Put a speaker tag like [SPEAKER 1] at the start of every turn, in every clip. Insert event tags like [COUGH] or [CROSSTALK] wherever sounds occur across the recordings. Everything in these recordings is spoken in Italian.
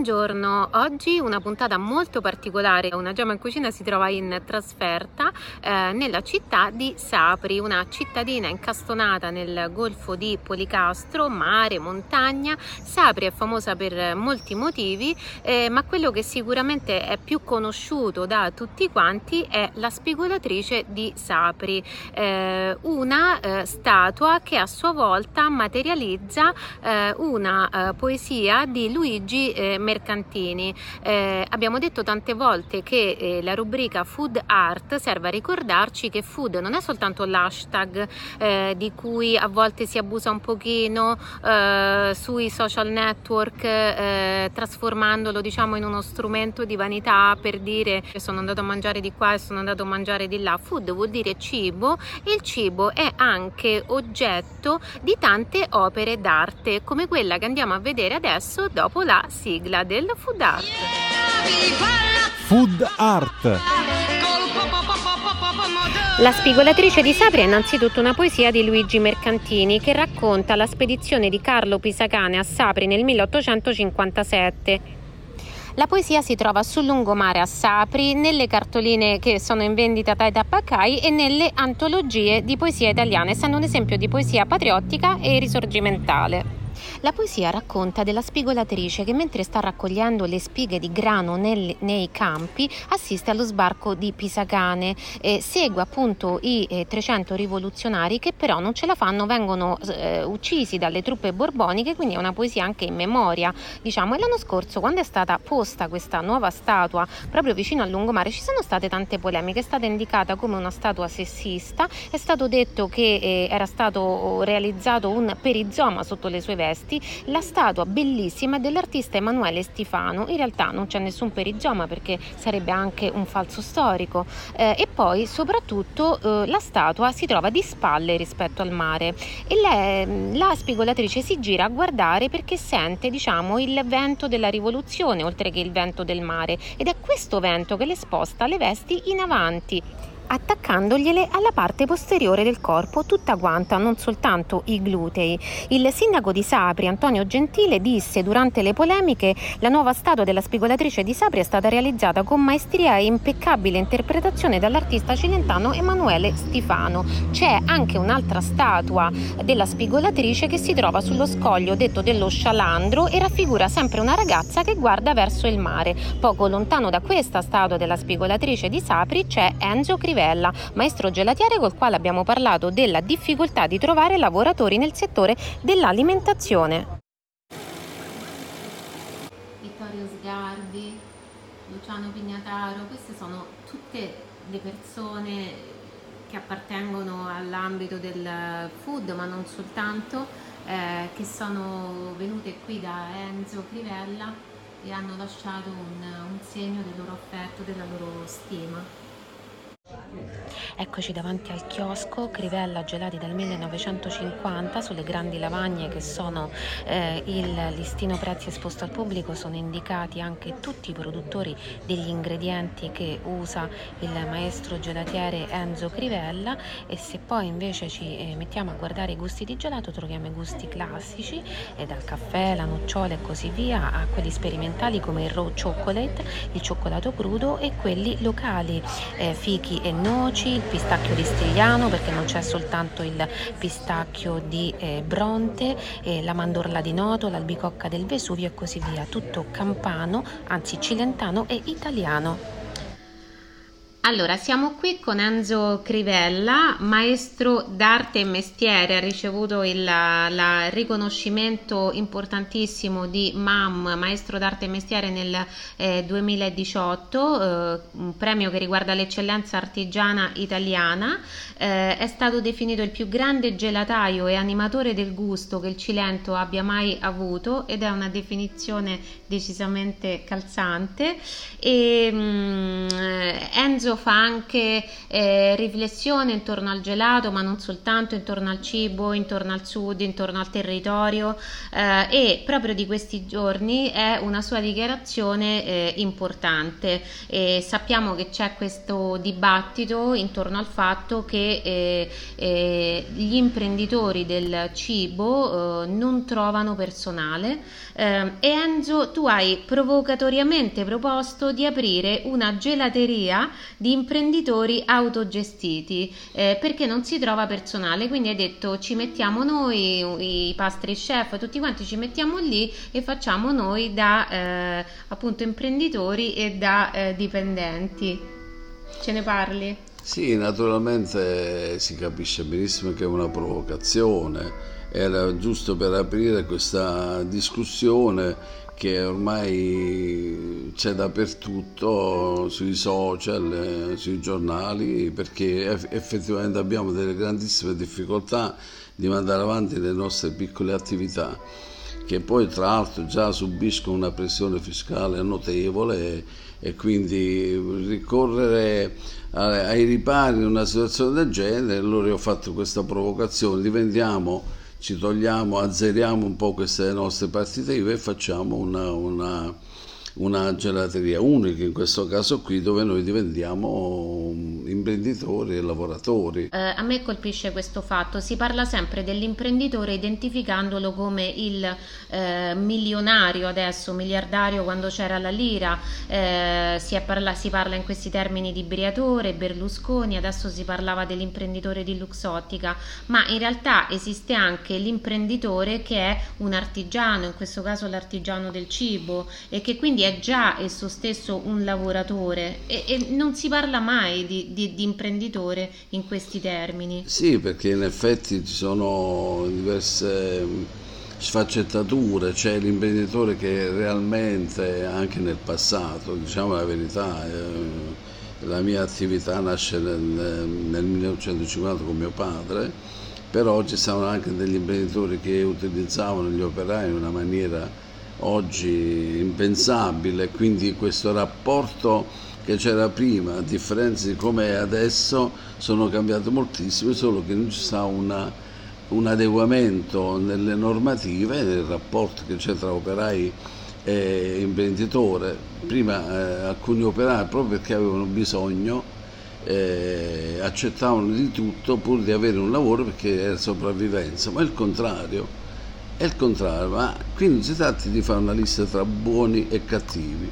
[SPEAKER 1] Buongiorno, oggi una puntata molto particolare, una gemma in cucina si trova in trasferta eh, nella città di Sapri, una cittadina incastonata nel golfo di Policastro, mare, montagna. Sapri è famosa per molti motivi, eh, ma quello che sicuramente è più conosciuto da tutti quanti è la spigolatrice di Sapri, eh, una eh, statua che a sua volta materializza eh, una eh, poesia di Luigi mercantini. Eh, abbiamo detto tante volte che eh, la rubrica Food Art serve a ricordarci che food non è soltanto l'hashtag eh, di cui a volte si abusa un pochino eh, sui social network eh, trasformandolo diciamo in uno strumento di vanità per dire sono andato a mangiare di qua e sono andato a mangiare di là. Food vuol dire cibo e il cibo è anche oggetto di tante opere d'arte come quella che andiamo a vedere adesso dopo la sigla sigla del Food Art.
[SPEAKER 2] Food Art.
[SPEAKER 1] La spigolatrice di Sapri è innanzitutto una poesia di Luigi Mercantini che racconta la spedizione di Carlo Pisacane a Sapri nel 1857. La poesia si trova sul lungomare a Sapri, nelle cartoline che sono in vendita dai tappacai e nelle antologie di poesia italiana, essendo un esempio di poesia patriottica e risorgimentale. La poesia racconta della spigolatrice che mentre sta raccogliendo le spighe di grano nel, nei campi assiste allo sbarco di Pisacane e segue appunto i eh, 300 rivoluzionari che però non ce la fanno, vengono eh, uccisi dalle truppe borboniche, quindi è una poesia anche in memoria. Diciamo, e l'anno scorso quando è stata posta questa nuova statua proprio vicino al lungomare ci sono state tante polemiche, è stata indicata come una statua sessista, è stato detto che eh, era stato realizzato un perizoma sotto le sue vesti questi la statua bellissima dell'artista Emanuele Stifano. In realtà non c'è nessun perizoma perché sarebbe anche un falso storico. Eh, e poi soprattutto eh, la statua si trova di spalle rispetto al mare e lei, la spigolatrice si gira a guardare perché sente diciamo il vento della rivoluzione oltre che il vento del mare ed è questo vento che le sposta le vesti in avanti attaccandogliele alla parte posteriore del corpo, tutta quanta, non soltanto i glutei. Il sindaco di Sapri, Antonio Gentile, disse durante le polemiche la nuova statua della spigolatrice di Sapri è stata realizzata con maestria e impeccabile interpretazione dall'artista cilentano Emanuele Stifano. C'è anche un'altra statua della spigolatrice che si trova sullo scoglio detto dello Scialandro e raffigura sempre una ragazza che guarda verso il mare. Poco lontano da questa statua della spigolatrice di Sapri c'è Enzo Crivella Rivella, maestro gelatiere col quale abbiamo parlato della difficoltà di trovare lavoratori nel settore dell'alimentazione. Vittorio Sgarbi, Luciano Pignataro, queste sono tutte le persone che appartengono all'ambito del food, ma non soltanto, eh, che sono venute qui da Enzo Crivella e hanno lasciato un, un segno del loro affetto, della loro stima. Yeah. Eccoci davanti al chiosco, Crivella gelati dal 1950, sulle grandi lavagne che sono eh, il listino prezzi esposto al pubblico sono indicati anche tutti i produttori degli ingredienti che usa il maestro gelatiere Enzo Crivella e se poi invece ci eh, mettiamo a guardare i gusti di gelato troviamo i gusti classici eh, dal caffè, la nocciola e così via a quelli sperimentali come il raw chocolate, il cioccolato crudo e quelli locali, eh, fichi e noci, pistacchio di Stigliano perché non c'è soltanto il pistacchio di eh, Bronte, eh, la mandorla di Noto, l'albicocca del Vesuvio e così via, tutto campano, anzi cilentano e italiano. Allora, siamo qui con Enzo Crivella, maestro d'arte e mestiere, ha ricevuto il la riconoscimento importantissimo di MAM, maestro d'arte e mestiere nel eh, 2018, eh, un premio che riguarda l'eccellenza artigiana italiana, eh, è stato definito il più grande gelataio e animatore del gusto che il Cilento abbia mai avuto ed è una definizione decisamente calzante. E, mh, mm, Enzo Enzo fa anche eh, riflessione intorno al gelato, ma non soltanto intorno al cibo, intorno al sud, intorno al territorio eh, e proprio di questi giorni è una sua dichiarazione eh, importante. E sappiamo che c'è questo dibattito intorno al fatto che eh, eh, gli imprenditori del cibo eh, non trovano personale e Enzo tu hai provocatoriamente proposto di aprire una gelateria di imprenditori autogestiti eh, perché non si trova personale. Quindi hai detto ci mettiamo noi, i pastry chef, tutti quanti ci mettiamo lì e facciamo noi da eh, appunto imprenditori e da eh, dipendenti. Ce ne parli?
[SPEAKER 3] Sì, naturalmente si capisce benissimo che è una provocazione era giusto per aprire questa discussione che ormai c'è dappertutto sui social, sui giornali, perché effettivamente abbiamo delle grandissime difficoltà di mandare avanti le nostre piccole attività che poi tra l'altro già subiscono una pressione fiscale notevole e, quindi ricorrere ai ripari in una situazione del genere, allora ho fatto questa provocazione, diventiamo ci togliamo, azzeriamo un po' queste nostre partite IVA e facciamo una, una una gelateria unica in questo caso qui dove noi diventiamo imprenditori e lavoratori.
[SPEAKER 1] Eh, a me colpisce questo fatto, si parla sempre dell'imprenditore identificandolo come il eh, milionario adesso, miliardario quando c'era la lira, eh, si, parla, si, parla, in questi termini di Briatore, Berlusconi, adesso si parlava dell'imprenditore di Luxottica, ma in realtà esiste anche l'imprenditore che è un artigiano, in questo caso l'artigiano del cibo e che quindi è già esso stesso un lavoratore e, e non si parla mai di, di, di, imprenditore in questi termini.
[SPEAKER 3] Sì, perché in effetti ci sono diverse mm, sfaccettature, c'è l'imprenditore che realmente anche nel passato, diciamo la verità, eh, la mia attività nasce nel, nel 1950 con mio padre, però ci sono anche degli imprenditori che utilizzavano gli operai in una maniera oggi impensabile, quindi questo rapporto che c'era prima, a differenza di come è adesso, sono cambiate moltissimo, solo che non ci sta una, un adeguamento nelle normative, nel rapporto che c'è tra operai e imprenditore. Prima eh, alcuni operai, proprio perché avevano bisogno, eh, accettavano di tutto pur di avere un lavoro perché era sopravvivenza, ma il contrario è il contrario, ma qui non si tratta di fare una lista tra buoni e cattivi.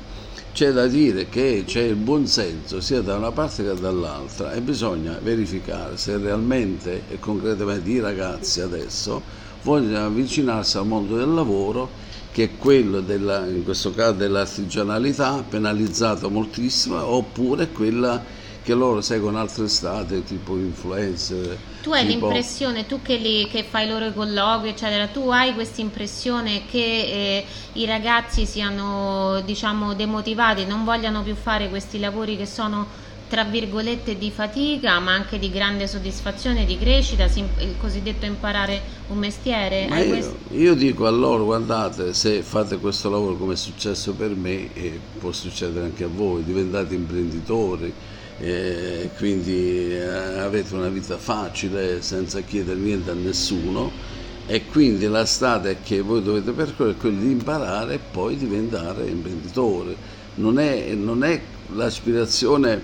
[SPEAKER 3] C'è da dire che c'è il buon senso sia da una parte che dall'altra e bisogna verificare se realmente e concretamente i ragazzi adesso vogliono avvicinarsi al mondo del lavoro che è quello della, in questo caso dell'artigianalità penalizzata moltissimo oppure quella che loro seguono altre strade tipo influencer.
[SPEAKER 1] Tu hai tipo... l'impressione, tu che, li, che, fai loro i colloqui, eccetera, tu hai questa impressione che eh, i ragazzi siano diciamo demotivati, non vogliano più fare questi lavori che sono tra virgolette di fatica ma anche di grande soddisfazione, di crescita, il cosiddetto imparare un mestiere.
[SPEAKER 3] Io, io, dico a loro guardate se fate questo lavoro come è successo per me può succedere anche a voi, diventate imprenditori e quindi eh, avete una vita facile senza chiedere niente a nessuno e quindi la strada che voi dovete percorrere è quella di imparare e poi diventare imprenditore. Non è, non è l'aspirazione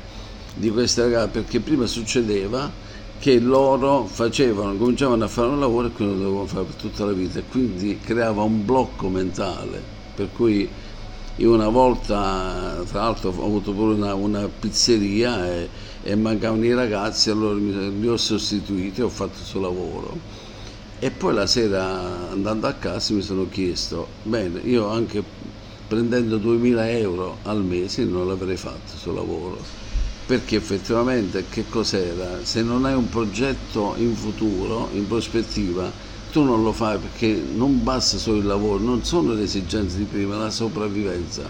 [SPEAKER 3] di queste ragazze perché prima succedeva che loro facevano, cominciavano a fare un lavoro e quello dovevano fare per tutta la vita e quindi creava un blocco mentale per cui io una volta, tra l'altro, ho avuto pure una, una pizzeria e, e, mancavano i ragazzi, allora mi, li ho sostituiti e ho fatto il suo lavoro. E poi la sera andando a casa mi sono chiesto, bene, io anche prendendo 2000 euro al mese non l'avrei fatto il suo lavoro, perché effettivamente che cos'era? Se non hai un progetto in futuro, in prospettiva, tu non lo fai perché non basta solo il lavoro, non sono le esigenze di prima, la sopravvivenza,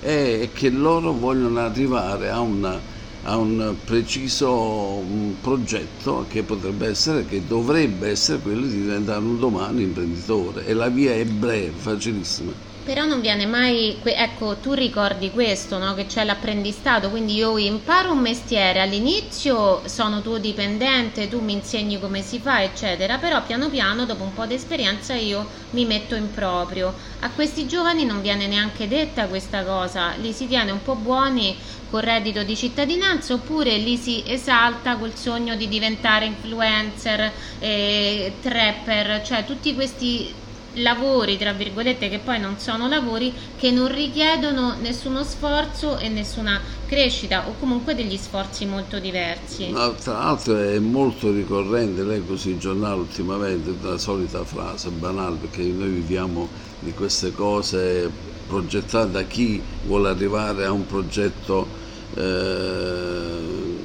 [SPEAKER 3] è che loro vogliono arrivare a, una, a un preciso progetto che potrebbe essere, che dovrebbe essere quello di diventare un domani imprenditore e la via è breve, facilissima.
[SPEAKER 1] Però non viene mai, ecco, tu ricordi questo, no? che c'è l'apprendistato, quindi io imparo un mestiere, all'inizio sono tuo dipendente, tu mi insegni come si fa, eccetera, però piano piano, dopo un po' di esperienza, io mi metto in proprio. A questi giovani non viene neanche detta questa cosa, li si tiene un po' buoni col reddito di cittadinanza oppure li si esalta col sogno di diventare influencer, eh, trapper, cioè tutti questi lavori, tra virgolette, che poi non sono lavori, che non richiedono nessuno sforzo e nessuna crescita o comunque degli sforzi molto diversi.
[SPEAKER 3] No, tra l'altro è molto ricorrente, leggo sui giornali ultimamente, la solita frase banale, perché noi viviamo di queste cose progettate da chi vuole arrivare a un progetto eh,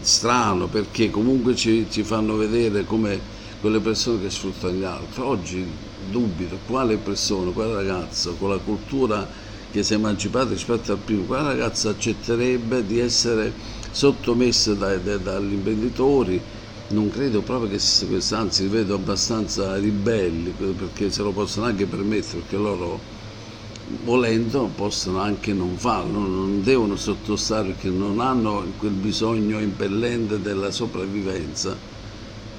[SPEAKER 3] strano, perché comunque ci, ci fanno vedere come quelle persone che sfruttano gli altri. Oggi dubito quale persona, quale ragazzo con la cultura che si è emancipata rispetto al primo, quale ragazzo accetterebbe di essere sottomessa dai, dai, dagli imprenditori? Non credo proprio che sia anzi li vedo abbastanza ribelli perché se lo possono anche permettere, perché loro volendo possono anche non farlo, non devono sottostare perché non hanno quel bisogno impellente della sopravvivenza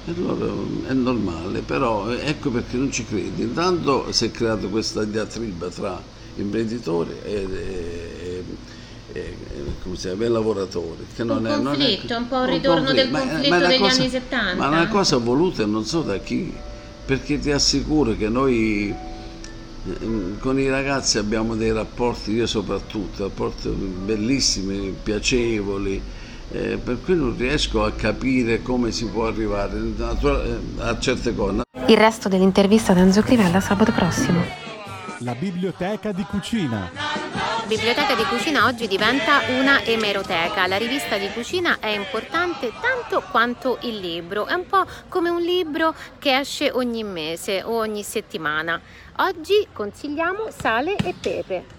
[SPEAKER 3] allora è normale, però ecco perché non ci credi. Intanto si è creata questa diatriba tra imprenditori e, e, e, e lavoratori.
[SPEAKER 1] Che non un è, conflitto, non è, un po' il ritorno conflitto, del conflitto ma, ma degli cosa, anni 70.
[SPEAKER 3] Ma una cosa voluta non so da chi, perché ti assicuro che noi eh, con i ragazzi abbiamo dei rapporti, io soprattutto, rapporti bellissimi, piacevoli eh, per cui non riesco a capire come si può arrivare eh, a certe cose.
[SPEAKER 1] Il resto dell'intervista da Enzo Crivella sabato prossimo.
[SPEAKER 2] La biblioteca di cucina.
[SPEAKER 1] La biblioteca di cucina oggi diventa una emeroteca. La rivista di cucina è importante tanto quanto il libro. È un po' come un libro che esce ogni mese o ogni settimana. Oggi consigliamo sale e pepe.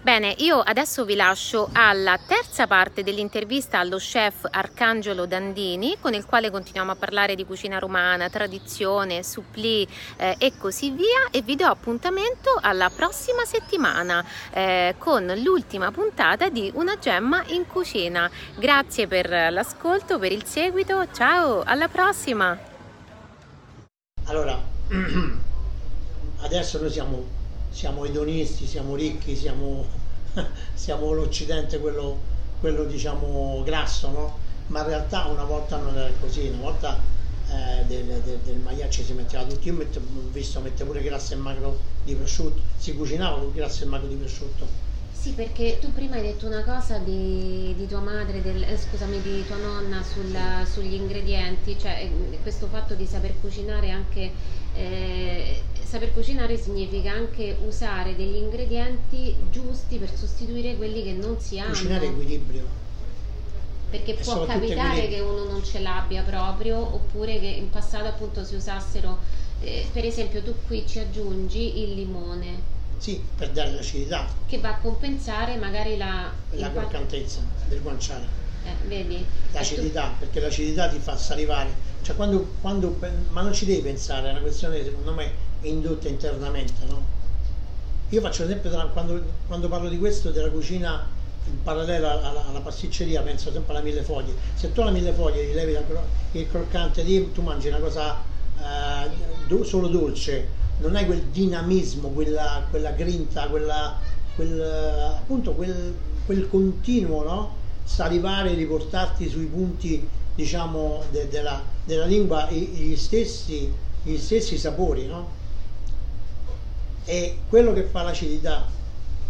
[SPEAKER 1] Bene, io adesso vi lascio alla terza parte dell'intervista allo chef Arcangelo Dandini, con il quale continuiamo a parlare di cucina romana, tradizione, supplì eh, e così via e vi do appuntamento alla prossima settimana eh, con l'ultima puntata di Una gemma in cucina. Grazie per l'ascolto, per il seguito, ciao, alla prossima!
[SPEAKER 4] Allora, [CLEARS THROAT] adesso noi siamo siamo edonisti, siamo ricchi, siamo, [LAUGHS] siamo l'Occidente quello, quello, diciamo grasso, no? Ma in realtà una volta non era così, una volta eh, del, del, del maiaccio si metteva tutto, io ho visto mettere pure grasso e magro di prosciutto, si cucinava con grasso e magro di prosciutto.
[SPEAKER 1] Sì, perché tu prima hai detto una cosa di, di tua madre, del, eh, scusami, di tua nonna sul, sugli ingredienti, cioè eh, questo fatto di saper cucinare anche eh, saper cucinare significa anche usare degli ingredienti giusti per sostituire quelli che non si hanno.
[SPEAKER 4] Cucinare equilibrio.
[SPEAKER 1] Perché può capitare che uno non ce l'abbia proprio, oppure che in passato appunto si usassero, eh, per esempio tu qui ci aggiungi il limone.
[SPEAKER 4] Sì, per dare l'acidità.
[SPEAKER 1] Che va a compensare magari la...
[SPEAKER 4] La croccantezza del guanciale.
[SPEAKER 1] Eh, vedi?
[SPEAKER 4] L'acidità, tu... perché l'acidità ti fa salivare. Cioè quando, quando, ma non ci devi pensare, è una questione secondo me indotta internamente. No? Io faccio l'esempio quando, quando, parlo di questo, della cucina in parallelo alla, alla, pasticceria, penso sempre alla mille foglie. Se tu alla mille foglie gli levi il croccante, tu mangi una cosa eh, do, solo dolce, non hai quel dinamismo, quella, quella grinta, quella, quel, appunto quel, quel continuo no? salivare, riportarti sui punti diciamo de, della, della, lingua gli stessi, gli stessi sapori. No? e quello che fa l'acidità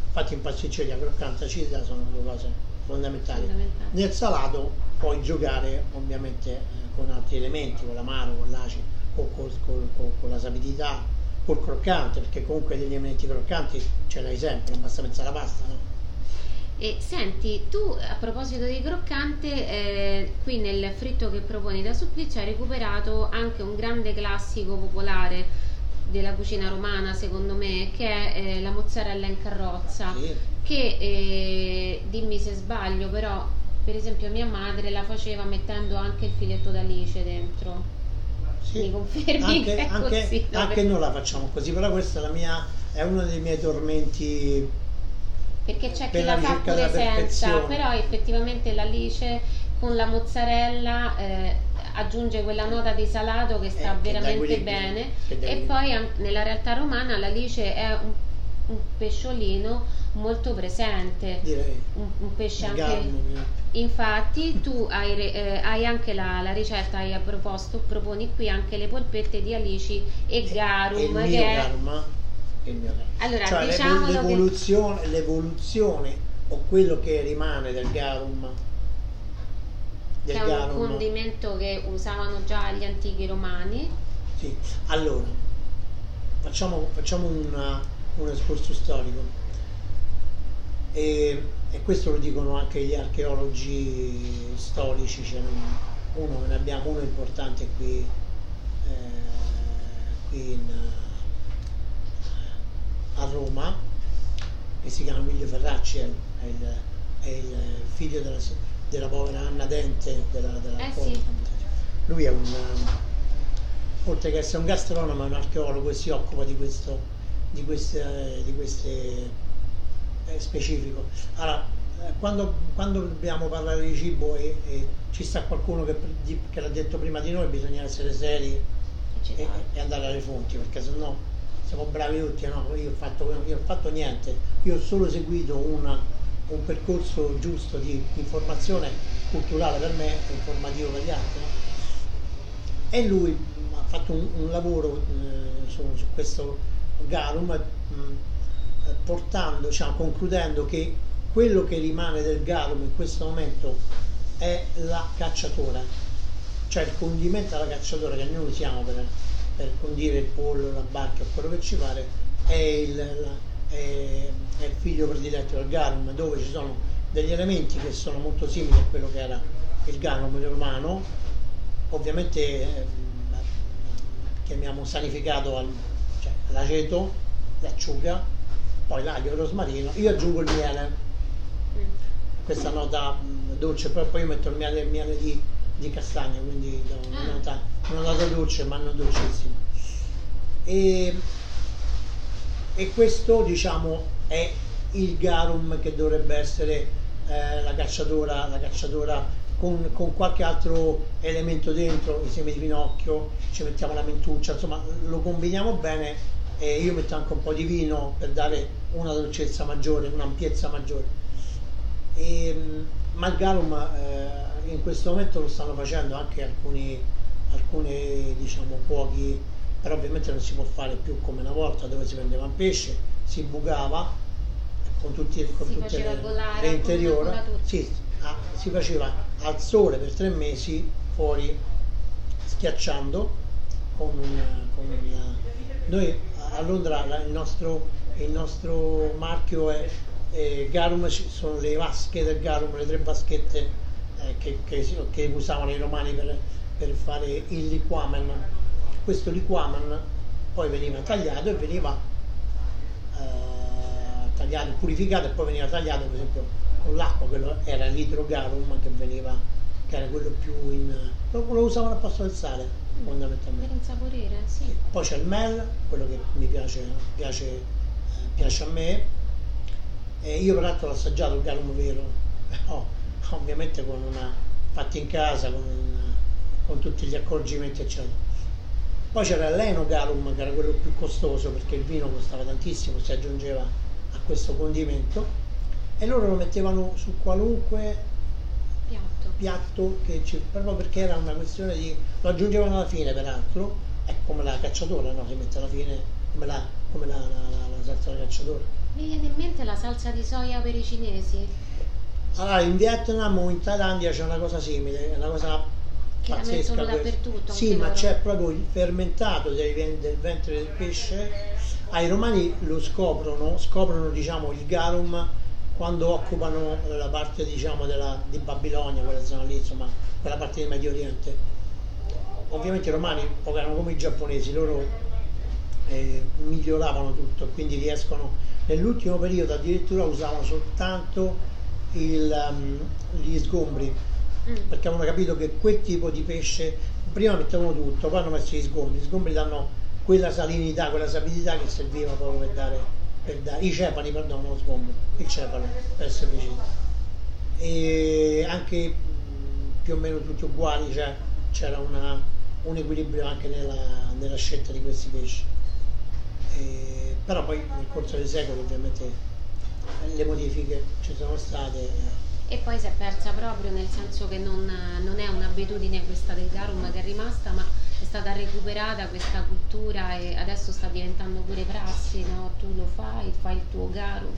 [SPEAKER 4] infatti in pasticceria croccante e acidità sono due cose fondamentali. fondamentali. nel salato puoi giocare ovviamente eh, con altri elementi con l'amaro, con l'acido o col, col, col, con la sapidità col croccante perché comunque degli elementi croccanti ce l'hai sempre non basta pensare alla pasta no?
[SPEAKER 1] E senti, tu a proposito di croccante, eh, qui nel fritto che proponi da supplì ci hai recuperato anche un grande classico popolare della cucina romana secondo me che è eh, la mozzarella in carrozza sì. che eh, dimmi se sbaglio però per esempio mia madre la faceva mettendo anche il filetto d'alice dentro
[SPEAKER 4] sì. mi confermi anche, anche, così,
[SPEAKER 1] anche
[SPEAKER 4] noi la facciamo così però questa è mia è uno dei miei tormenti
[SPEAKER 1] perché c'è chi
[SPEAKER 4] Per
[SPEAKER 1] la,
[SPEAKER 4] la
[SPEAKER 1] fa pure senza, però effettivamente l'alice con la mozzarella eh, aggiunge quella nota di salato che sta
[SPEAKER 4] Eh,
[SPEAKER 1] veramente bene.
[SPEAKER 4] che dà
[SPEAKER 1] e poi nella realtà romana l'alice è un, un pesciolino molto presente,
[SPEAKER 4] direi.
[SPEAKER 1] un, un pesce anche...
[SPEAKER 4] garmo, eh.
[SPEAKER 1] Infatti tu hai, eh, hai anche la, la ricetta, hai proposto, proponi qui anche le polpette di alici e garum,
[SPEAKER 4] E
[SPEAKER 1] che è...
[SPEAKER 4] garum.
[SPEAKER 1] Allora,
[SPEAKER 4] Cioè, l'evo-
[SPEAKER 1] diciamolo che-
[SPEAKER 4] l'evoluzione, l'evoluzione o quello che rimane del garum del
[SPEAKER 1] che è un
[SPEAKER 4] garum
[SPEAKER 1] condimento che usavano già gli antichi romani.
[SPEAKER 4] Sì, allora facciamo, facciamo una- un escorso storico e, e questo lo dicono anche gli archeologi storici, ce n'è uno, ne abbiamo uno importante qui, eh, qui in, a Roma che si chiama Emilio Ferracci, è il, è il- figlio della, della povera Anna Dente della, della
[SPEAKER 1] Eh sì.
[SPEAKER 4] Lui è un, oltre che essere un gastronomo, è un archeologo e si occupa di questo, di queste, di queste eh, specifico. Allora, eh, quando, quando dobbiamo parlare di cibo e, e ci sta qualcuno che, di- che l'ha detto prima di noi, bisogna essere seri e, e andare alle fonti, perché sennò siamo bravi tutti, no? Io ho fatto, io ho fatto niente, io ho solo seguito una- un percorso giusto di informazione culturale per me e informativo per gli altri. no? E lui ha fatto un, un lavoro eh, su, su questo garum, eh, portando, diciamo, concludendo che quello che rimane del garum in questo momento è la cacciatora, cioè il condimento alla cacciatora che noi usiamo per, per condire il pollo, la barca quello che ci pare, è il, la- è- è il figlio prediletto del garum, dove ci sono degli elementi che sono molto simili a quello che era il garum romano, ovviamente ehm, chiamiamo sanificato al, l'aceto, l'acciuga, poi l'aglio, il rosmarino, io aggiungo il miele,
[SPEAKER 1] Mm.
[SPEAKER 4] questa nota mh, dolce, poi, poi io metto il miele, il miele di, di castagna, quindi una,
[SPEAKER 1] Ah.
[SPEAKER 4] nota, una nota dolce ma non dolcissima. E, e questo diciamo è il garum che dovrebbe essere eh, la cacciatora, la cacciatora con, con qualche altro elemento dentro, i semi di pinocchio, ci mettiamo la mentuccia, insomma lo combiniamo bene e io metto anche un po' di vino per dare una dolcezza maggiore, un'ampiezza maggiore. E, mh, ma il garum eh, in questo momento lo stanno facendo anche alcuni, alcuni diciamo, cuochi, però ovviamente non si può fare più come una volta dove si prendeva un pesce, si bucava con, tutti, con
[SPEAKER 1] Si
[SPEAKER 4] tutte le,
[SPEAKER 1] volare,
[SPEAKER 4] le interiora,
[SPEAKER 1] con una
[SPEAKER 4] sì, ah, si faceva al sole per tre mesi fuori schiacciando con un, con un- noi a Londra il nostro, il nostro marchio è, è Garum, sono le vasche del Garum, le tre vaschette eh, che, che che usavano i romani per, per fare il liquamen. Questo liquamen poi veniva tagliato e veniva eh, tagliato, purificato e poi veniva tagliato per esempio con l'acqua, quello era l'idrogarum che veniva, che era quello più in... lo, lo usavano al posto del sale
[SPEAKER 1] Per
[SPEAKER 4] fondamentalmente.
[SPEAKER 1] insaporire, sì.
[SPEAKER 4] Poi c'è il mel, quello che mi piace, piace, eh, piace a me. E io peraltro l'ho assaggiato il garum vero, però [LAUGHS] ovviamente con una, fatto in casa, con, una- con tutti gli accorgimenti eccetera. Poi c'era l'enogarum che era quello più costoso perché il vino costava tantissimo, si aggiungeva a questo condimento e loro lo mettevano su qualunque
[SPEAKER 1] Piatto.
[SPEAKER 4] che ci- proprio perché era una questione di lo aggiungevano alla fine peraltro è come la cacciatora no? si mette alla fine come la, come la, la, la- la salsa da cacciatora
[SPEAKER 1] Mi viene in mente la salsa di soia per i cinesi,
[SPEAKER 4] allora in Vietnam o in Thailandia c'è una cosa simile è una cosa
[SPEAKER 1] che la
[SPEAKER 4] pazzesca questa.
[SPEAKER 1] dappertutto.
[SPEAKER 4] sì ma
[SPEAKER 1] loro.
[SPEAKER 4] c'è proprio il fermentato ven- del ventre del pesce ai romani lo scoprono scoprono diciamo il garum quando occupano la parte diciamo della, di Babilonia quella zona lì insomma quella parte del Medio Oriente ovviamente i romani erano come i giapponesi, loro eh, miglioravano tutto, quindi riescono, nell'ultimo periodo addirittura usavano soltanto il, um, gli sgombri,
[SPEAKER 1] Mm.
[SPEAKER 4] perché avevano capito che quel tipo di pesce, prima mettevano tutto, poi hanno messo gli sgombri, gli sgombri danno quella salinità, quella sapidità che serviva proprio per dare, per dare i cepali, perdono, lo sgombro, il cepalo, per essere precisi. E anche più o meno tutti uguali, cioè c'era una, un equilibrio anche nella, nella, scelta di questi pesci. E, però poi nel corso dei secoli ovviamente le modifiche ci sono state.
[SPEAKER 1] E poi si è persa proprio nel senso che non, non è un'abitudine questa del garum che è rimasta, ma è stata recuperata questa cultura e adesso sta diventando pure prassi, no? Tu lo fai, fai il tuo garum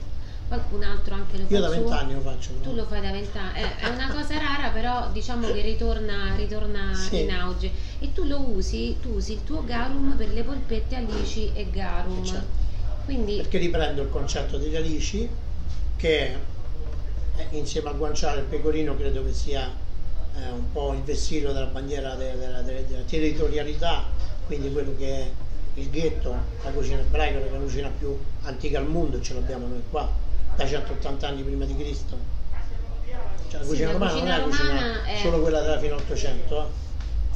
[SPEAKER 1] qualcun altro anche lo fa.
[SPEAKER 4] Io da vent'anni lo faccio.
[SPEAKER 1] Tu lo fai da vent'anni, è, è, una cosa rara però diciamo che ritorna, ritorna sì. in auge e tu lo usi, tu usi il tuo garum per le polpette alici e garum. Certo. Quindi...
[SPEAKER 4] Perché riprendo il concetto degli alici che eh, insieme al guanciale e al pecorino credo che sia eh, un po' il vessillo della bandiera della, della, della, territorialità, quindi quello che è il ghetto, la cucina ebraica, la cucina più antica al mondo, ce l'abbiamo noi qua, da 180 anni prima di Cristo. Cioè, la cucina sì, romana non è la cucina è... solo quella della fine 800. Eh.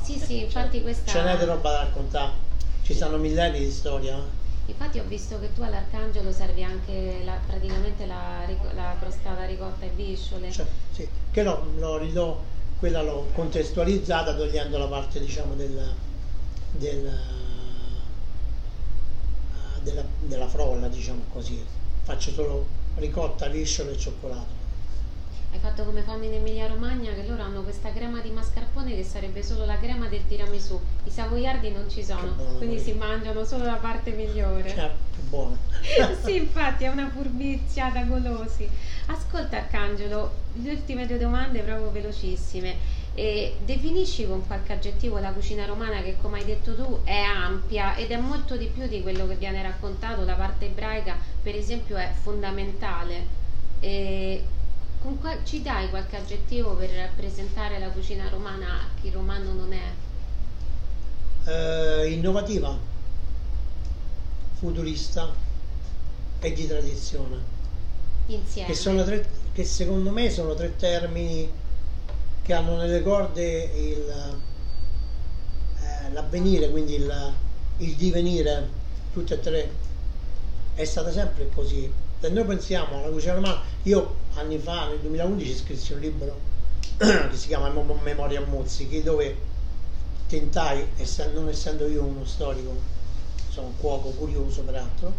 [SPEAKER 1] Sì, sì, infatti questa...
[SPEAKER 4] Ce n'è di roba da raccontare, ci stanno millenni di storia. Eh.
[SPEAKER 1] Infatti ho visto che tu all'Arcangelo servi anche la, praticamente la, la, crostata ricotta e visciole.
[SPEAKER 4] Cioè, sì, che no, lo ridò, quella l'ho contestualizzata togliendo la parte diciamo della, della, della, della frolla, diciamo così. Faccio solo ricotta, visciole e cioccolato
[SPEAKER 1] hai fatto come fanno in Emilia Romagna che loro hanno questa crema di mascarpone che sarebbe solo la crema del tiramisù. I savoiardi non ci sono quindi si mangiano solo la parte migliore.
[SPEAKER 4] Certo, buono. [LAUGHS]
[SPEAKER 1] Sì infatti è una furbizia da golosi. Ascolta Arcangelo le ultime due domande proprio velocissime. E definisci con qualche aggettivo la cucina romana che come hai detto tu è ampia ed è molto di più di quello che viene raccontato. La parte ebraica per esempio è fondamentale. E qua- ci dai qualche aggettivo per rappresentare la cucina romana a chi romano non è?
[SPEAKER 4] Eh, innovativa, futurista e di tradizione.
[SPEAKER 1] Insieme.
[SPEAKER 4] Che, tre, che secondo me sono tre termini che hanno nelle corde il, eh, l'avvenire, quindi il, il divenire, tutte e tre. È stata sempre così. Se noi pensiamo alla cucina romana, io anni fa, nel 2011, scrissi un libro [CLEARS THROAT] che si chiama Memoria Mozzichi, dove tentai, non essendo io uno storico, sono un cuoco curioso peraltro,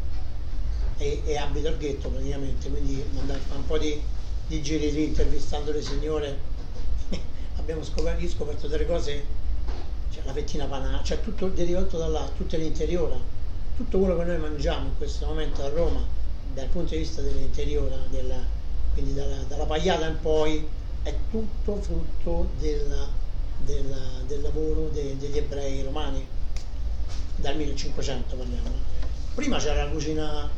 [SPEAKER 4] e, e abito al ghetto praticamente, quindi andai a fare un po' di, di giri lì intervistando le signore, [LAUGHS] abbiamo scoperto, scoperto delle cose, cioè la fettina panata, cioè tutto derivato da là, tutto l'interiore, tutto quello che noi mangiamo in questo momento a Roma, dal punto di vista dell'interiore, della, quindi dalla, dalla pagliata in poi è tutto frutto della, della, del lavoro de, degli ebrei romani, dal 1500 parliamo. Prima c'era la cucina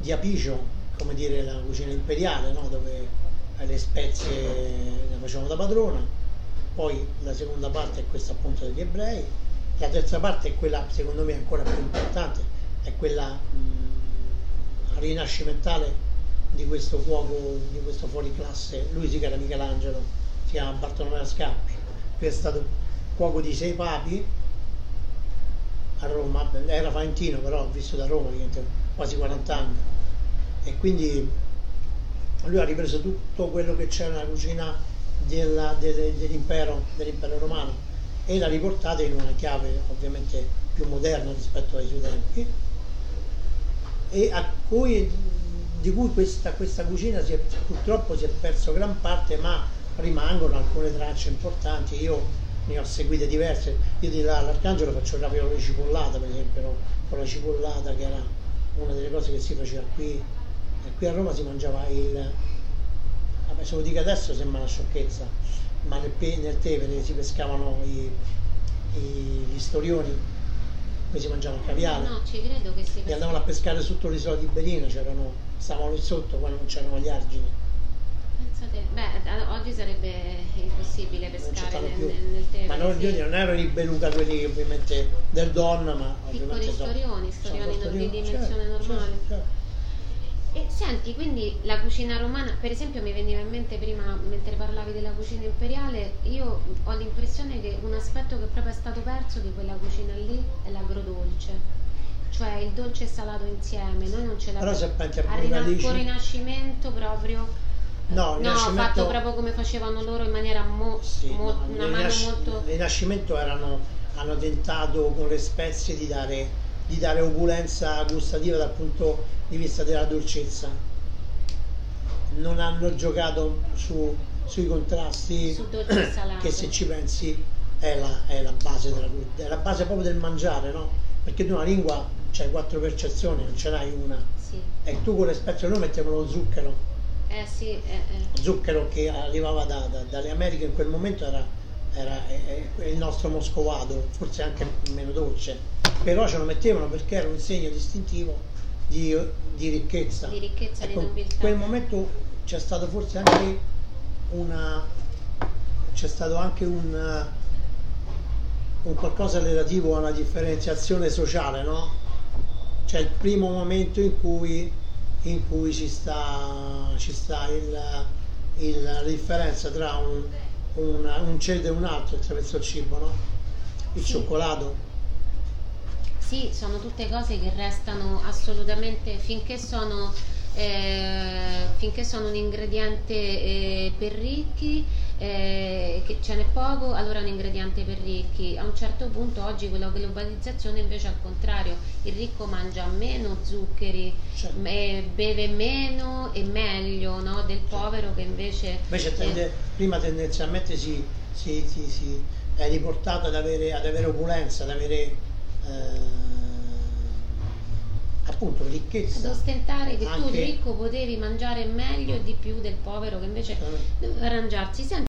[SPEAKER 4] di Apicio, come dire la cucina imperiale, no? dove le spezie le facevano da padrona, poi la seconda parte è questa appunto degli ebrei, la terza parte è quella secondo me ancora più importante, è quella mh, rinascimentale di questo cuoco, di questo fuoriclasse, lui si chiama Michelangelo, si chiama Bartolomeo Scappi, lui è stato cuoco di sei papi a Roma, era Faentino però ha vissuto a Roma quasi 40 anni e quindi lui ha ripreso tutto quello che c'era nella cucina della, de, dell'impero, dell'impero romano e l'ha riportata in una chiave ovviamente più moderna rispetto ai suoi tempi e a cui di cui questa, questa cucina si è, purtroppo si è perso gran parte, ma rimangono alcune tracce importanti. Io ne ho seguite diverse. Io di là all'Arcangelo faccio il raviolo di cipollata, per esempio, no? con la cipollata che era una delle cose che si faceva qui. E qui a Roma si mangiava il. Vabbè, se lo dico adesso sembra una sciocchezza, ma nel, nel Tevere si pescavano i, i, gli storioni qui si mangiava il caviale.
[SPEAKER 1] No, ci credo che si
[SPEAKER 4] E andavano a pescare sotto l'isola di Berino, c'erano, stavano lì sotto quando non c'erano gli argini.
[SPEAKER 1] Pensate, beh, oggi sarebbe impossibile pescare nel, nel, nel Tevere.
[SPEAKER 4] Ma non, sì. non erano i beluga quelli ovviamente del Don, ma
[SPEAKER 1] Piccoli storioni, storioni di dimensione certo, normale. Certo, certo. E senti, quindi la cucina romana, per esempio mi veniva in mente prima, mentre parlavi della cucina imperiale, io ho l'impressione che un aspetto che proprio è stato perso di quella cucina lì è l'agrodolce. cioè il dolce e salato insieme, noi non ce
[SPEAKER 4] Però se
[SPEAKER 1] l'abbiamo.
[SPEAKER 4] pensi a
[SPEAKER 1] col rinascimento proprio
[SPEAKER 4] No, il
[SPEAKER 1] no,
[SPEAKER 4] Rinascimento-
[SPEAKER 1] fatto proprio come facevano loro in maniera mo-
[SPEAKER 4] Sì,
[SPEAKER 1] mo-
[SPEAKER 4] no,
[SPEAKER 1] una mano
[SPEAKER 4] Rinasci-
[SPEAKER 1] molto
[SPEAKER 4] nel Rinascimento erano, hanno tentato con le spezie di dare, di dare opulenza gustativa dal punto di vista della dolcezza. Non hanno giocato su- sui contrasti
[SPEAKER 1] Su
[SPEAKER 4] che se ci pensi è la, è la base della è la base proprio del mangiare, no? Perché tu una lingua c'hai quattro percezioni, non ce n'hai una.
[SPEAKER 1] sì.
[SPEAKER 4] E tu con le spezie noi mettiamo lo zucchero
[SPEAKER 1] Eh sì, eh, eh.
[SPEAKER 4] zucchero che arrivava da- da- dalle Americhe in quel momento era, era- è- è il nostro moscovado, forse anche meno dolce, però ce lo mettevano perché era un segno distintivo di, di ricchezza.
[SPEAKER 1] Di ricchezza, di
[SPEAKER 4] Ecco,
[SPEAKER 1] nobiltà.
[SPEAKER 4] In quel momento c'è stato forse anche una c'è stato anche un, un qualcosa relativo a una differenziazione sociale, no? Cioè il primo momento in cui, in cui ci sta, ci sta il- il- la differenza tra un, un, un ceto e un altro attraverso il cibo, no? Il
[SPEAKER 1] Sì.
[SPEAKER 4] cioccolato.
[SPEAKER 1] Sì, sono tutte cose che restano assolutamente finché sono, eh, finché sono un ingrediente eh, per ricchi, eh, che ce n'è poco, allora è un ingrediente per ricchi. A un certo punto oggi con la globalizzazione invece al contrario, il ricco mangia meno zuccheri,
[SPEAKER 4] Certo.
[SPEAKER 1] beve meno e meglio no, del povero che invece...
[SPEAKER 4] Invece
[SPEAKER 1] eh,
[SPEAKER 4] tende- prima tendenzialmente si, si- si- si è riportato ad avere, ad avere opulenza, ad avere eh, appunto
[SPEAKER 1] ad
[SPEAKER 4] ricchezza.
[SPEAKER 1] ostentare che tu
[SPEAKER 4] Anche-
[SPEAKER 1] ricco potevi mangiare meglio e di più del povero che invece doveva arrangiarsi. Senti,